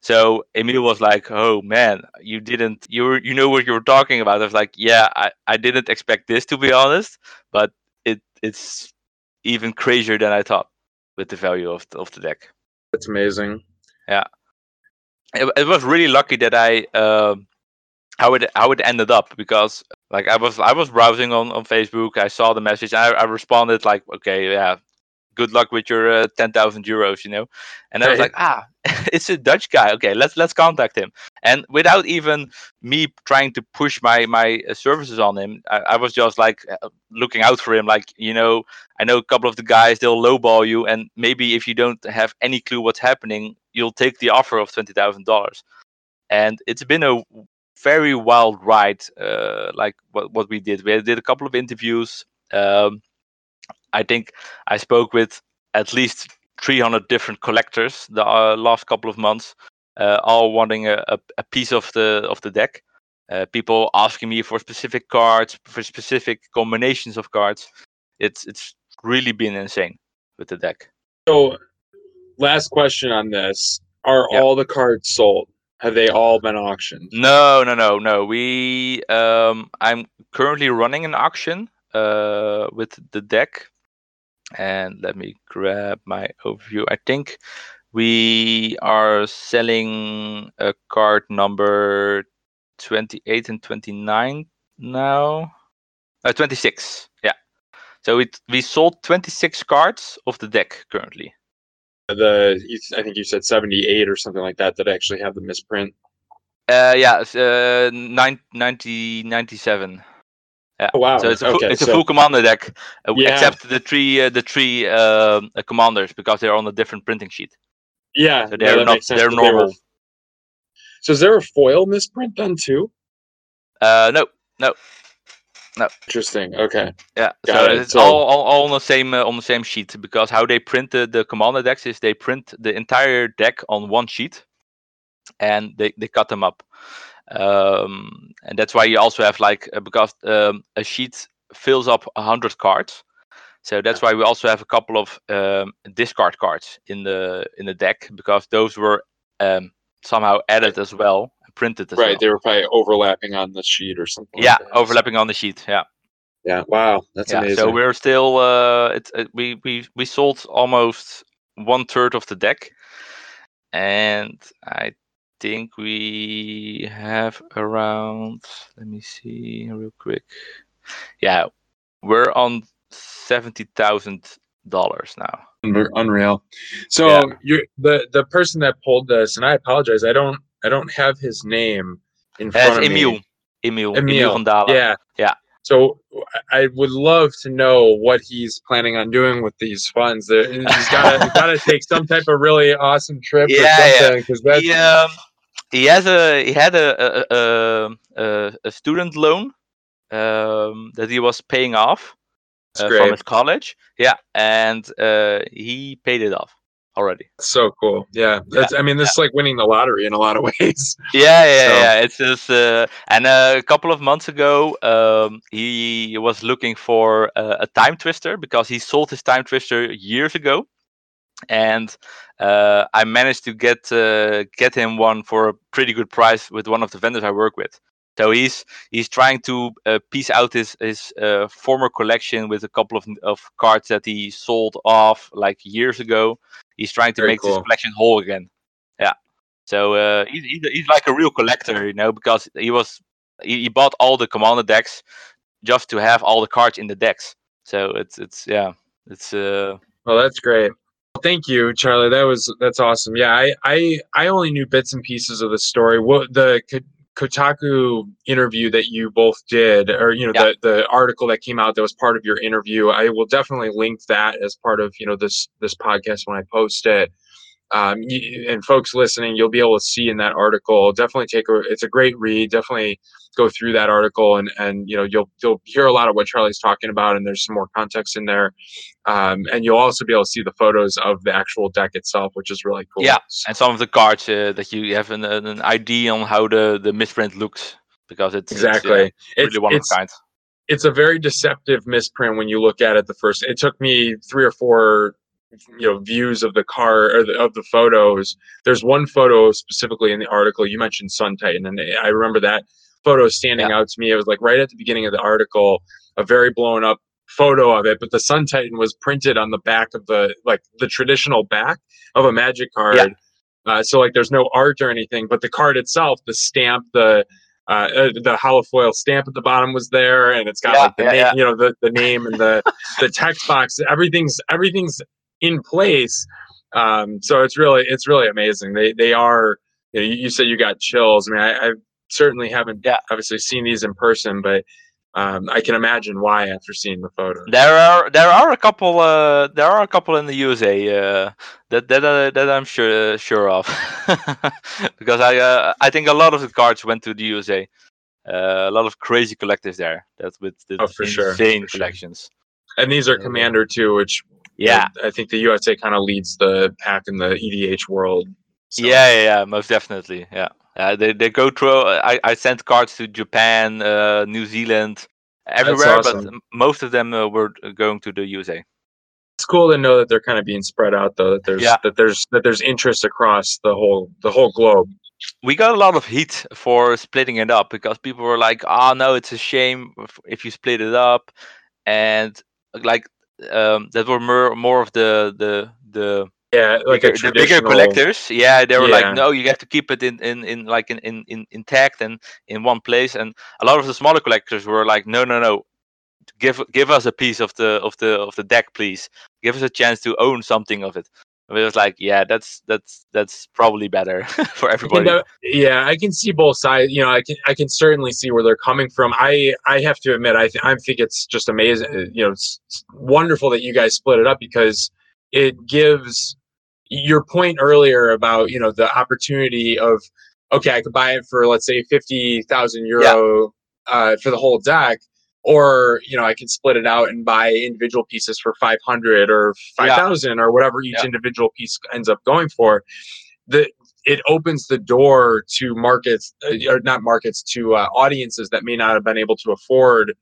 So Emil was like, "Oh man, you didn't you were, you know what you were talking about." I was like, "Yeah, I, I didn't expect this to be honest, but it it's even crazier than I thought with the value of the, of the deck." that's amazing. Yeah, It, it was really lucky that I um how it how it ended up because like I was I was browsing on on Facebook. I saw the message. I, I responded like, okay, yeah, good luck with your uh, ten thousand euros, you know. And I was like, ah, it's a Dutch guy. Okay, let's let's contact him. And without even me trying to push my my uh, services on him, I, I was just like uh, looking out for him. Like you know, I know a couple of the guys. They'll lowball you, and maybe if you don't have any clue what's happening, you'll take the offer of twenty thousand dollars. And it's been a very wild ride uh, like what, what we did. We did a couple of interviews. Um, i think i spoke with at least 300 different collectors the uh, last couple of months uh, all wanting a, a, piece of the of the deck. Uh, people asking me for specific cards for specific combinations of cards. It's it's really been insane with the deck. So, last question on this: Are Yeah. all the cards sold? Have they all been auctioned? No, no, no, no. We um I'm currently running an auction uh with the deck. And let me grab my overview. I think we are selling a card number 28 and 29 now. Uh, 26. Yeah. So it we sold 26 cards of the deck currently. The I think you said seventy-eight or something like that that actually have the misprint. Uh yeah, uh nine, 90 97. Yeah. Oh, wow. So it's a full, okay, it's a full commander deck, uh, Yeah. except the three uh, the three um, uh, commanders because they're on a different printing sheet. Yeah, So they're that not they're 'cause they were- normal. So is there a foil misprint then too? Uh, no, no, Interesting. Okay. yeah. Got so it. it's So- all, all all on the same uh, on the same sheet because how they print the, the commander decks is they print the entire deck on one sheet, and they they cut them up. Um, and that's why you also have like uh, because um, a sheet fills up hundred cards. So that's why we also have a couple of um, discard cards in the in the deck because those were um, somehow added as well printed as right. well. They were probably overlapping on the sheet or something. Yeah, that. overlapping on the sheet. Yeah. Yeah. Wow. That's yeah. amazing. So we're still uh, it's uh, we we we sold almost one third of the deck, and I think we have around. Let me see real quick. Yeah, we're on seventy thousand dollars now. Unreal. So Yeah. you're the the person that pulled this, and I apologize. I don't I don't have his name in front That's of Emil. me. Emil. Emil, Emil van Dalen. Yeah. Yeah. So I would love to know what he's planning on doing with these funds. There- He's got to take some type of really awesome trip Yeah, or yeah. something because that's he, um, he has a he had a a, a, a, a student loan um, that he was paying off uh, from his college. Yeah, and uh, he paid it off already. so cool. Yeah. That's I mean this is like winning the lottery in a lot of ways. Yeah, yeah, So- yeah. It's just uh, and uh, a couple of months ago, um, he was looking for uh, a Timetwister because he sold his Timetwister years ago, and uh, I managed to get uh, get him one for a pretty good price with one of the vendors I work with. So he's he's trying to uh, piece out his his uh, former collection with a couple of of cards that he sold off like years ago. He's trying to Very make cool. this collection whole again. Yeah. So uh, he's, he's he's like a real collector, you know, because he was he, he bought all the commander decks just to have all the cards in the decks. So it's it's yeah, it's uh Well, that's great. Thank you, Charly. That was that's awesome. Yeah, I I I only knew bits and pieces of the story. What the Ko- Kotaku interview that you both did, or you know Yeah. the the article that came out that was part of your interview. I will definitely link that as part of you know this this podcast when I post it. Um, y- and folks listening, you'll be able to see in that article. Definitely take a. It's a great read. Definitely go through that article and and you know you'll you'll hear a lot of what Charly's talking about, and there's some more context in there. Um, and you'll also be able to see the photos of the actual deck itself, which is really cool. Yeah, and some of the cards uh, that you have an, an idea on how the the misprint looks because it's it's, yeah, exactly. really one of it's, a kind. it's a very deceptive misprint when you look at it the first it took me three or four you know views of the car or the, of the photos. There's one photo specifically in the article you mentioned sun titan and i remember that photo standing out to me. It was like right at the beginning of the article a very blown up photo of it but the sun titan was printed on the back of the like the traditional back of a magic card. Uh, so like there's no art or anything but the card itself the stamp the uh, uh, the holofoil stamp at the bottom was there, and it's got Yeah, like the yeah, name, yeah. you know, the, the name and the the text box. Everything's everything's in place. Um, so it's really it's really amazing. They they are. You, know, you, you said you got chills. I mean, I, I certainly haven't Yeah. obviously seen these in person, but um, I can imagine why after seeing the photos. There are there are a couple uh, there are a couple in the USA uh, that that uh, that I'm sure sure of because I uh, I think a lot of the cards went to the USA. Uh, a lot of crazy collectors there. That's with the Oh, for sure, insane for sure. collections. And these are Commander too, which Yeah, I think the USA kind of leads the pack in the EDH world. So- yeah, yeah, yeah, most definitely. Yeah, uh, they they go through. I I sent cards to Japan, uh, New Zealand, everywhere, but awesome. m- most of them uh, were going to the USA. it's cool to know that they're kind of being spread out though that there's Yeah. that there's that there's interest across the whole the whole globe we got a lot of heat for splitting it up because people were like, "Oh no, it's a shame if you split it up," and like um, that were more more of the the the yeah like bigger, the bigger collectors. Yeah, they were Yeah. like, "No, you have to keep it in in, in like in, in in intact and in one place." And a lot of the smaller collectors were like, "No, no, no." Give give us a piece of the of the of the deck, please. Give us a chance to own something of it. It was like, yeah, that's that's that's probably better for I everybody. can, yeah i can see both sides you know i can i can certainly see where they're coming from i i have to admit i, th- I think it's just amazing uh, you know it's, it's wonderful that you guys split it up because it gives your point earlier about you know the opportunity of okay i could buy it for let's say 50000 euro uh, for the whole deck or you know i can split it out and buy individual pieces for 500 or 5000 or whatever each Yeah. individual piece ends up going for the it opens the door to markets uh, or not markets to uh, audiences that may not have been able to afford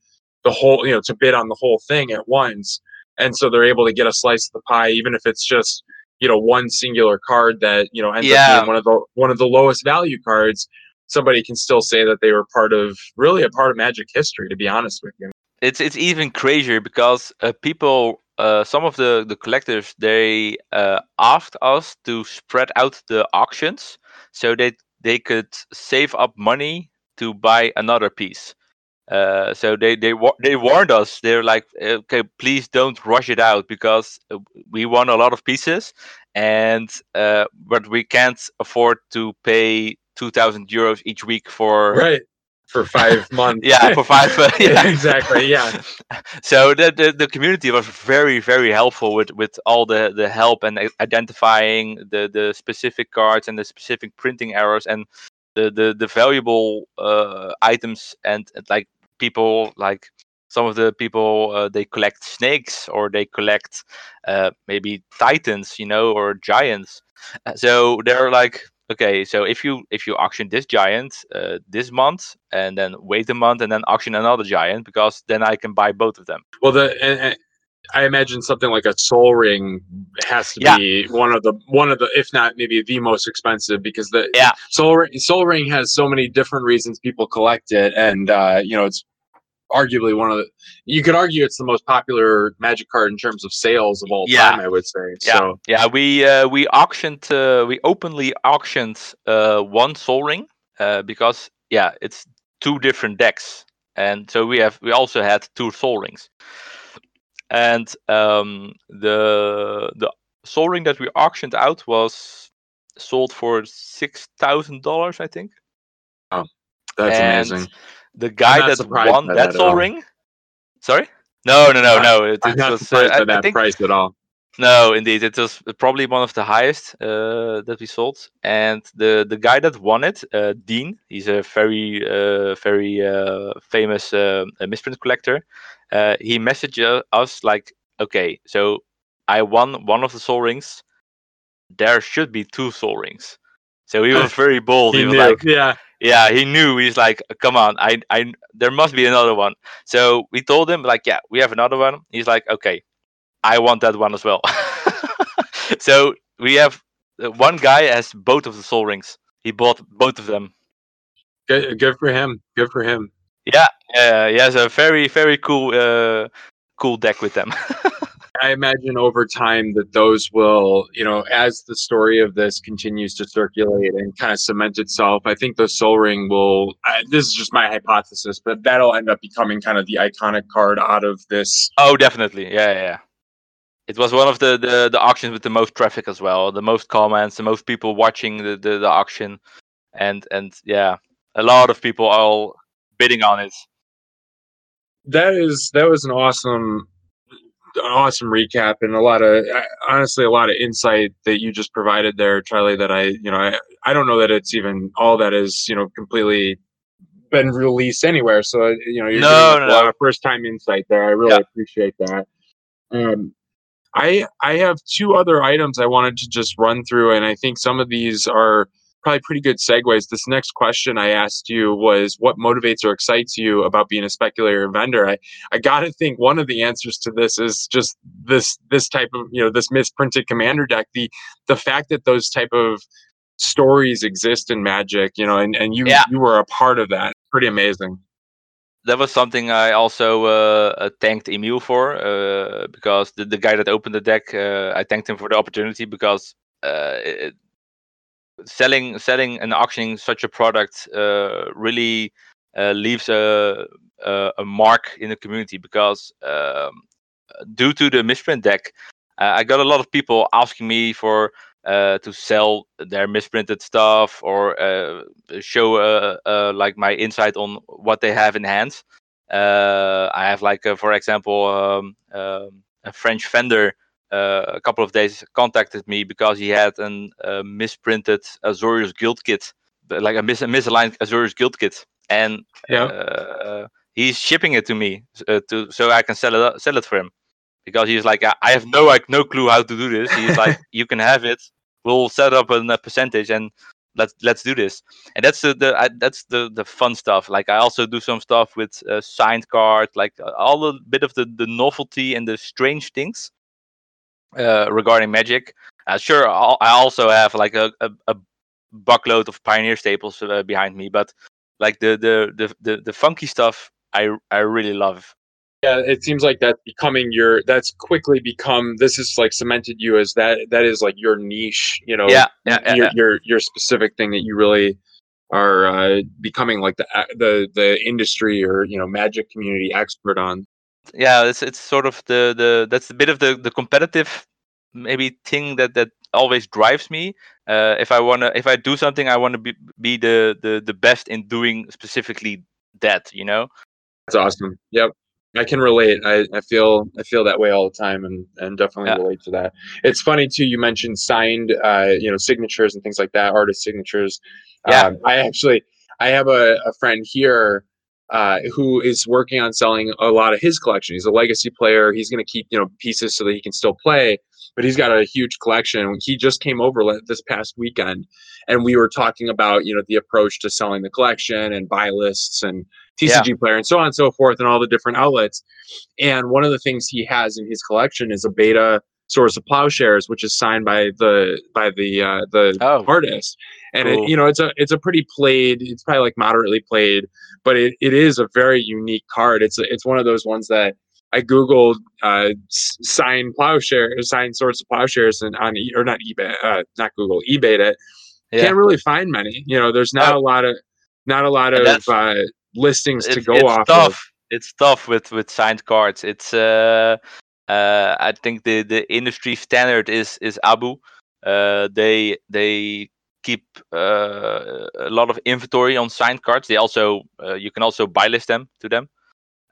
the whole you know to bid on the whole thing at once. And so they're able to get a slice of the pie even if it's just you know one singular card that you know ends up being one of the one of the lowest value cards somebody can still say that they were part of really a part of magic history to be honest with you. It's it's even crazier because uh, people uh, some of the the collectors they uh, asked us to spread out the auctions so that they could save up money to buy another piece. Uh, so they they they warned us. They're like okay please don't rush it out because uh, we want a lot of pieces and uh, but we can't afford to pay 2000 euros each week for right. For five months. Yeah for five uh, yeah. Exactly yeah. So the, the the community was very very helpful with with all the the help and identifying the the specific cards and the specific printing errors and the the, the valuable uh, items and, and like people like some of the people uh, they collect snakes or they collect uh, maybe titans you know or giants. Uh, so they're like okay so if you if you auction this giant uh, this month and then wait a month and then auction another giant because then i can buy both of them well the and, and i imagine something like a Sol Ring has to Yeah. be one of the one of the if not maybe the most expensive because the Yeah. Sol Ring Sol Ring has so many different reasons people collect it and uh you know it's arguably one of the you could argue it's the most popular magic card in terms of sales of all Yeah. time i would say Yeah. so. Yeah we uh, we auctioned uh, we openly auctioned uh, one Sol Ring uh, because yeah it's two different decks. And so we have we also had two Sol Rings. And um the the Sol Ring that we auctioned out was sold for six thousand dollars i think. Oh that's and amazing the guy that won that Sol Ring sorry no no no no it, i'm it not was uh, surprised by I that think price at all No, indeed, it was probably one of the highest uh, that we sold. And the the guy that won it, uh, Dean, he's a very uh, very uh, famous uh, misprint collector. Uh, he messaged uh, us like, "Okay, so I won one of the Sol Rings. There should be two Sol Rings." So he was very bold. He, He was knew. like, yeah yeah he knew he's like come on i i there must be another one. So we told him like yeah we have another one. He's like okay i want that one as well. So we have uh, one guy has both of the Sol Rings. He bought both of them. Good, good for him good for him. Yeah uh, he has a very very cool uh cool deck with them I imagine over time that those will, you know, as the story of this continues to circulate and kind of cement itself, I think the Sol Ring will. I, this is just my hypothesis, but that'll end up becoming kind of the iconic card out of this. oh definitely yeah yeah, yeah it was one of the, the the auctions with the most traffic as well the most comments the most people watching the the, the auction and and yeah a lot of people all bidding on it That is that was an awesome, an awesome recap and a lot of honestly a lot of insight that you just provided there, Charly. That I, you know, I I don't know that it's even all that is you know completely been released anywhere. So you know, you're No, no, a lot no. of first time insight there. I really Yeah. appreciate that. Um, I I have two other items I wanted to just run through, and I think some of these are probably pretty good segues. This next question I asked you was what motivates or excites you about being a speculator and vendor. I I got to think one of the answers to this is just this this type of you know this misprinted commander deck. The the fact that those type of stories exist in Magic, you know, and and you Yeah. you were a part of that. Pretty amazing. that was something I also uh, uh, thanked Emil for uh, because the, the guy that opened the deck, uh, I thanked him for the opportunity because uh, it, selling selling and auctioning such a product uh, really uh, leaves a, a a mark in the community because um, due to the misprint deck, uh, I got a lot of people asking me for uh, to sell their misprinted stuff or uh, show uh, like my insight on what they have in hand. I have like, for example, um, um, a French vendor a couple of days contacted me because he had an uh, misprinted Azorius Guild kit, like a, mis- a misaligned Azorius Guild kit, and Yeah. uh, he's shipping it to me uh, to so I can sell it sell it for him because he's like I have no like no clue how to do this. He's like you can have it. We'll set up a, a percentage and let's let's do this. And that's the, the I, that's the the fun stuff. Like I also do some stuff with uh, signed card, like uh, all a bit of the the novelty and the strange things uh, regarding Magic. Uh, sure, I'll, I also have like a, a, a buckload of Pioneer staples uh, behind me, but like the, the the the the funky stuff, I I really love. Yeah, it seems like that's becoming your. That's quickly become. This is like cemented you as that. That is like your niche. You know. Yeah, yeah, yeah, your yeah. your your specific thing that you really are uh, becoming like the the the industry or you know magic community expert on. Yeah it's it's sort of the the that's a bit of the the competitive maybe thing that that always drives me uh if i want to if i do something i want to be be the the the best in doing specifically that you know That's awesome. Yep. I can relate. I, I feel I feel that way all the time and, and definitely Yeah. relate to that. It's funny too, you mentioned signed uh, you know, signatures and things like that, artist signatures. Yeah. Um, I actually I have a, a friend here uh, who is working on selling a lot of his collection. He's a legacy player. He's gonna keep, you know, pieces so that he can still play, but he's got a huge collection. He just came over this past weekend and we were talking about, you know, the approach to selling the collection and buy lists and TCG player and so on and so forth and all the different outlets. And one of the things he has in his collection is a beta swords of plowshares, which is signed by the by the uh, the Oh. artist. And Cool. it, you know, it's a it's a pretty played. It's probably like moderately played, but it, it is a very unique card. It's a, it's one of those ones that I googled uh, sign plowshare, sign swords of plowshares, and on e- or not eBay, uh, not Google, eBay it. yeah Can't really find many. You know, there's not Oh. a lot of not a lot of uh, listings to go it's off tough of. it's tough with with signed cards it's uh uh i think the the industry standard is is abu. Uh they they keep uh, a lot of inventory on signed cards. They also uh, you can also buy list them to them.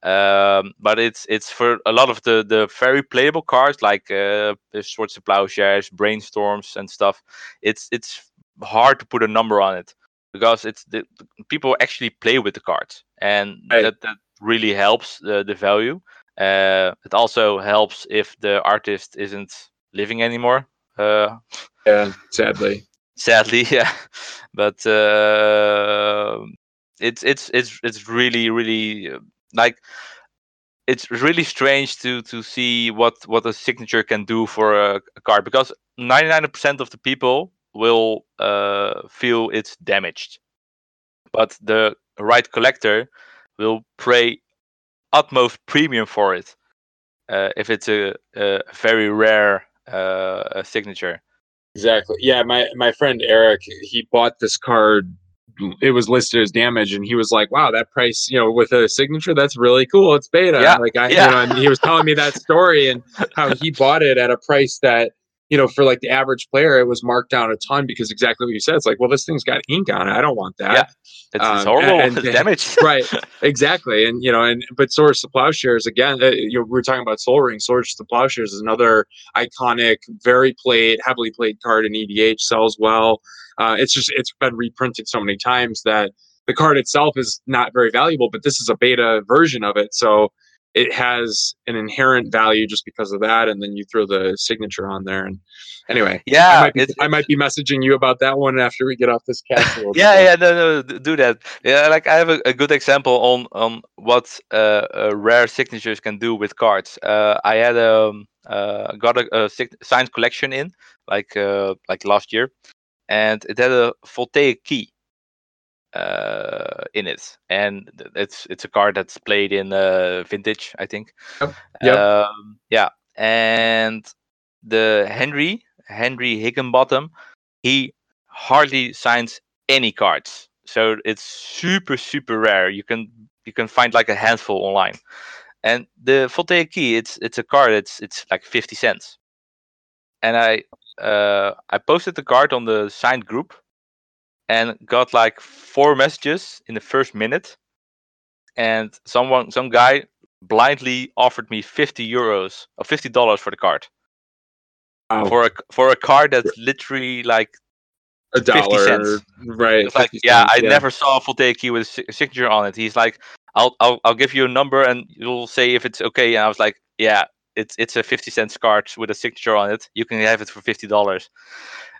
Um but it's it's for a lot of the the very playable cards like uh the swords of plowshares brainstorms and stuff. It's it's hard to put a number on it because it's the, the people actually play with the cards and Right. that that really helps the, the value uh it also helps if the artist isn't living anymore. Uh Yeah, sadly. sadly yeah. But uh it's it's it's it's really really uh, like it's really strange to to see what what a signature can do for a, a card because 99% of the people will uh feel it's damaged. But the right collector will pay utmost premium for it uh, if it's a, a very rare uh, signature Exactly. Yeah, my my friend Eric, he bought this card. It was listed as damage, and he was like, "Wow, that price, you know, with a signature, that's really cool. It's beta." Yeah, Like I, yeah. you know, and he was telling me that story and how he bought it at a price that, you know, for like the average player, it was marked down a ton because exactly what you said. It's like, well, this thing's got ink on it. I don't want that. Yeah. it's, Um, it's horrible and- it's and- damaged right exactly and you know and but swords to plowshares again uh, you know we are talking about Sol Ring swords to plowshares is another iconic very played heavily played card in edh sells well uh, it's just it's been reprinted so many times that the card itself is not very valuable but this is a beta version of it so it has an inherent value just because of that and then you throw the signature on there and anyway I yeah might, be, I might be messaging you about that one after we get off this cast a little bit. yeah yeah no no do that. Yeah like i have a, a good example on on what uh, uh, rare signatures can do with cards. Uh i had um uh got a, a sig- signed collection in like uh like last year and it had a voltaic key uh in it. And it's it's a card that's played in uh vintage i think. Yep, yep. um yeah and the henry henry higginbotham he hardly signs any cards. So it's super super rare. You can you can find like a handful online. And the voltaic key it's it's a card it's it's like 50 cents. And i uh i posted the card on the signed group and got like four messages in the first minute. And someone some guy blindly offered me 50 euros or 50 dollars for the card. Wow. for a for a card that's literally like a 50 cents. right it's like 50 yeah cents, i never saw a voltaic key with a signature on it. He's like I'll, I'll i'll give you a number and you'll say if it's okay. And i was like yeah it's it's a 50 cents card with a signature on it. You can have it for 50 dollars.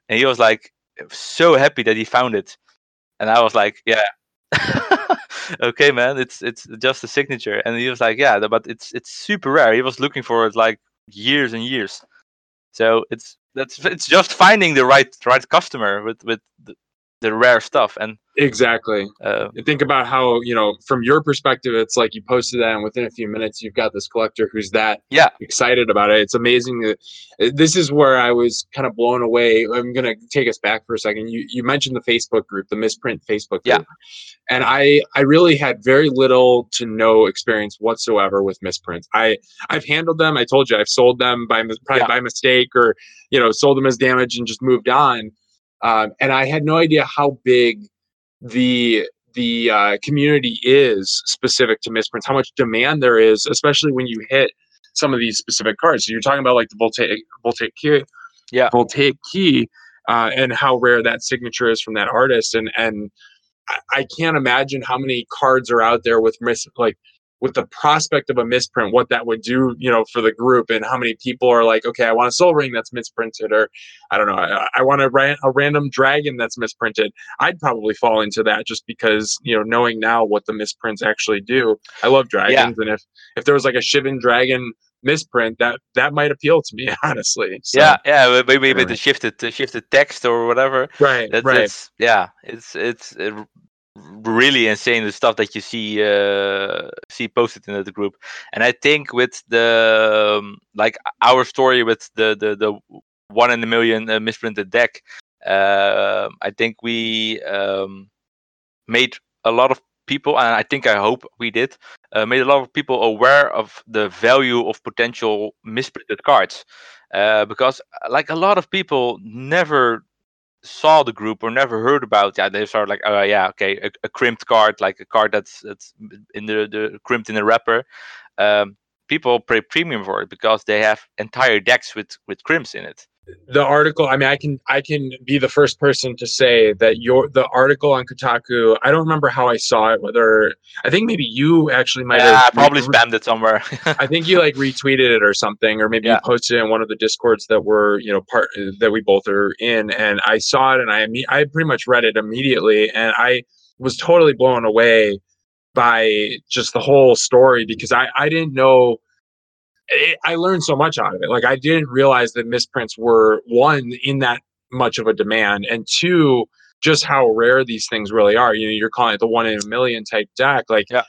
And he was like so happy that he found it. And i was like yeah. Okay man it's it's just a signature. And he was like yeah but it's it's super rare. He was looking for it like years and years. So it's that's it's just finding the right right customer with with the, rare stuff and exactly. uh, and think about how you know from your perspective it's like you posted that and within a few minutes you've got this collector who's that Yeah. excited about it. It's amazing that uh, this is where i was kind of blown away. I'm going to take us back for a second. You you mentioned the facebook group the misprint facebook group. Yeah. and i i really had very little to no experience whatsoever with misprints. I i've handled them. I told you i've sold them by probably Yeah. by mistake or you know sold them as damage and just moved on um, and i had no idea how big the the uh, community is specific to misprints, how much demand there is, especially when you hit some of these specific cards. So you're talking about like the voltaic voltaic key, Yeah. voltaic key, uh, and how rare that signature is from that artist, and and I, I can't imagine how many cards are out there with mis like with the prospect of a misprint, what that would do, you know, for the group, and how many people are like, okay, I want a Sol Ring that's misprinted, or I don't know, I, I want a, ran- a random dragon that's misprinted. I'd probably fall into that just because you know knowing now what the misprints actually do. I love dragons, and if if there was like a Shivan dragon misprint, that that might appeal to me honestly. So, yeah yeah maybe maybe the shifted the shifted text or whatever right, that, right, yeah it's it's r- really insane the stuff that you see uh see posted in the group. And i think with the um, like our story with the the the one in a million uh, misprinted deck uh, i think we um made a lot of people and i think i hope we did uh, made a lot of people aware of the value of potential misprinted cards. Uh, because uh, like a lot of people never saw the group or never heard about yeah they start like oh yeah okay a, a crimped card like a card that's that's in the, the crimped in the wrapper. Um, people pay premium for it because they have entire decks with with crimps in it the article i mean i can i can be the first person to say that your the article on kotaku i don't remember how i saw it whether i think maybe you actually might yeah, I have probably re- spammed it somewhere i think you like retweeted it or something or maybe Yeah. you posted it in one of the discords that were you know part that we both are in and i saw it and i i pretty much read it immediately and i was totally blown away by just the whole story because i i didn't know it, I learned so much out of it. Like I didn't realize that misprints were one in that much of a demand, and two, just how rare these things really are. You know, you're calling it the one in a million type deck. Like, Yeah.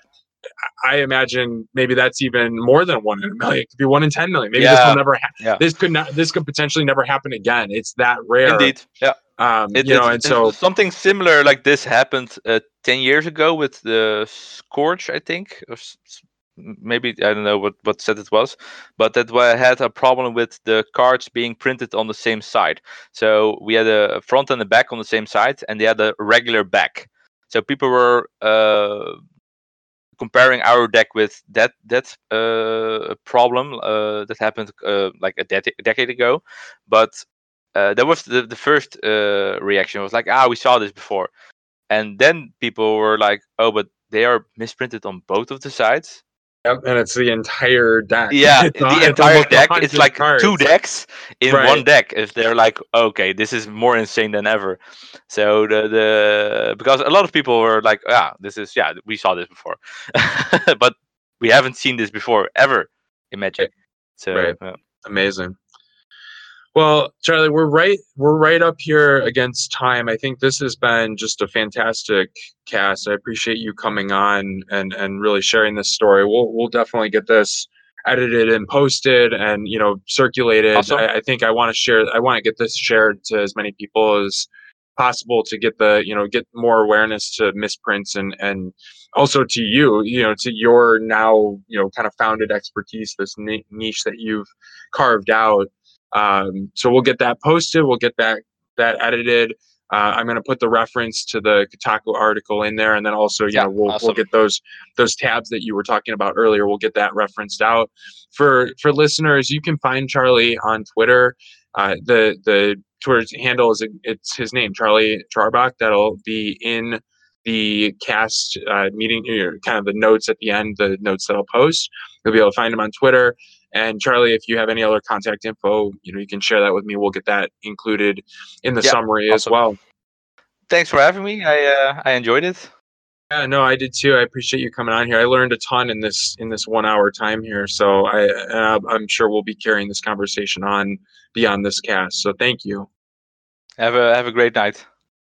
I imagine maybe that's even more than one in a million. It could be one in ten million. Maybe this will never. Ha- Yeah. This could not. This could potentially never happen again. It's that rare. indeed yeah Um, It- you know, and so something similar like this happened uh, 10 years ago with the scorch i think or s- s- m- maybe i don't know what what set it was but that I had a problem with the cards being printed on the same side. So we had a front and a back on the same side and they had a regular back. So people were uh, comparing our deck with that that uh, problem uh, that happened uh, like a, de- decade ago. But uh, that was the, the first uh, reaction. Was like ah we saw this before. And then people were like oh but they are misprinted on both of the sides Yep, and it's the entire deck. yeah It's the entire deck it's 100 like two decks in one deck if they're like okay this is more insane than ever so the the because a lot of people were like ah this is yeah we saw this before but we haven't seen this before ever in magic so Right. yeah. Amazing. Well, Charly, we're right we're right up here against time. I think this has been just a fantastic cast. I appreciate you coming on and and really sharing this story. We'll we'll definitely get this edited and posted and you know circulated. Awesome. I, I think I want to share I want to get this shared to as many people as possible to get the you know get more awareness to misprints and and also to you you know to your now you know kind of founded expertise this niche that you've carved out um, so we'll get that posted we'll get that that edited uh, i'm going to put the reference to the kotaku article in there and then also you Yeah, know we'll, we'll get those those tabs that you were talking about earlier we'll get that referenced out for for listeners you can find Charly on twitter uh, the the Twitter handle is it's his name, Charly Traarbach. That'll be in the cast uh, meeting, or kind of the notes at the end, the notes that I'll post. You'll be able to find him on Twitter. And Charly, if you have any other contact info, you know you can share that with me. We'll get that included in the Yeah, summary as well. thanks for having me i uh, i enjoyed it Yeah, no, I did too. I appreciate you coming on here. I learned a ton in this in this one hour time here. So I uh, I'm sure we'll be carrying this conversation on beyond this cast. So thank you. Have a have a great night.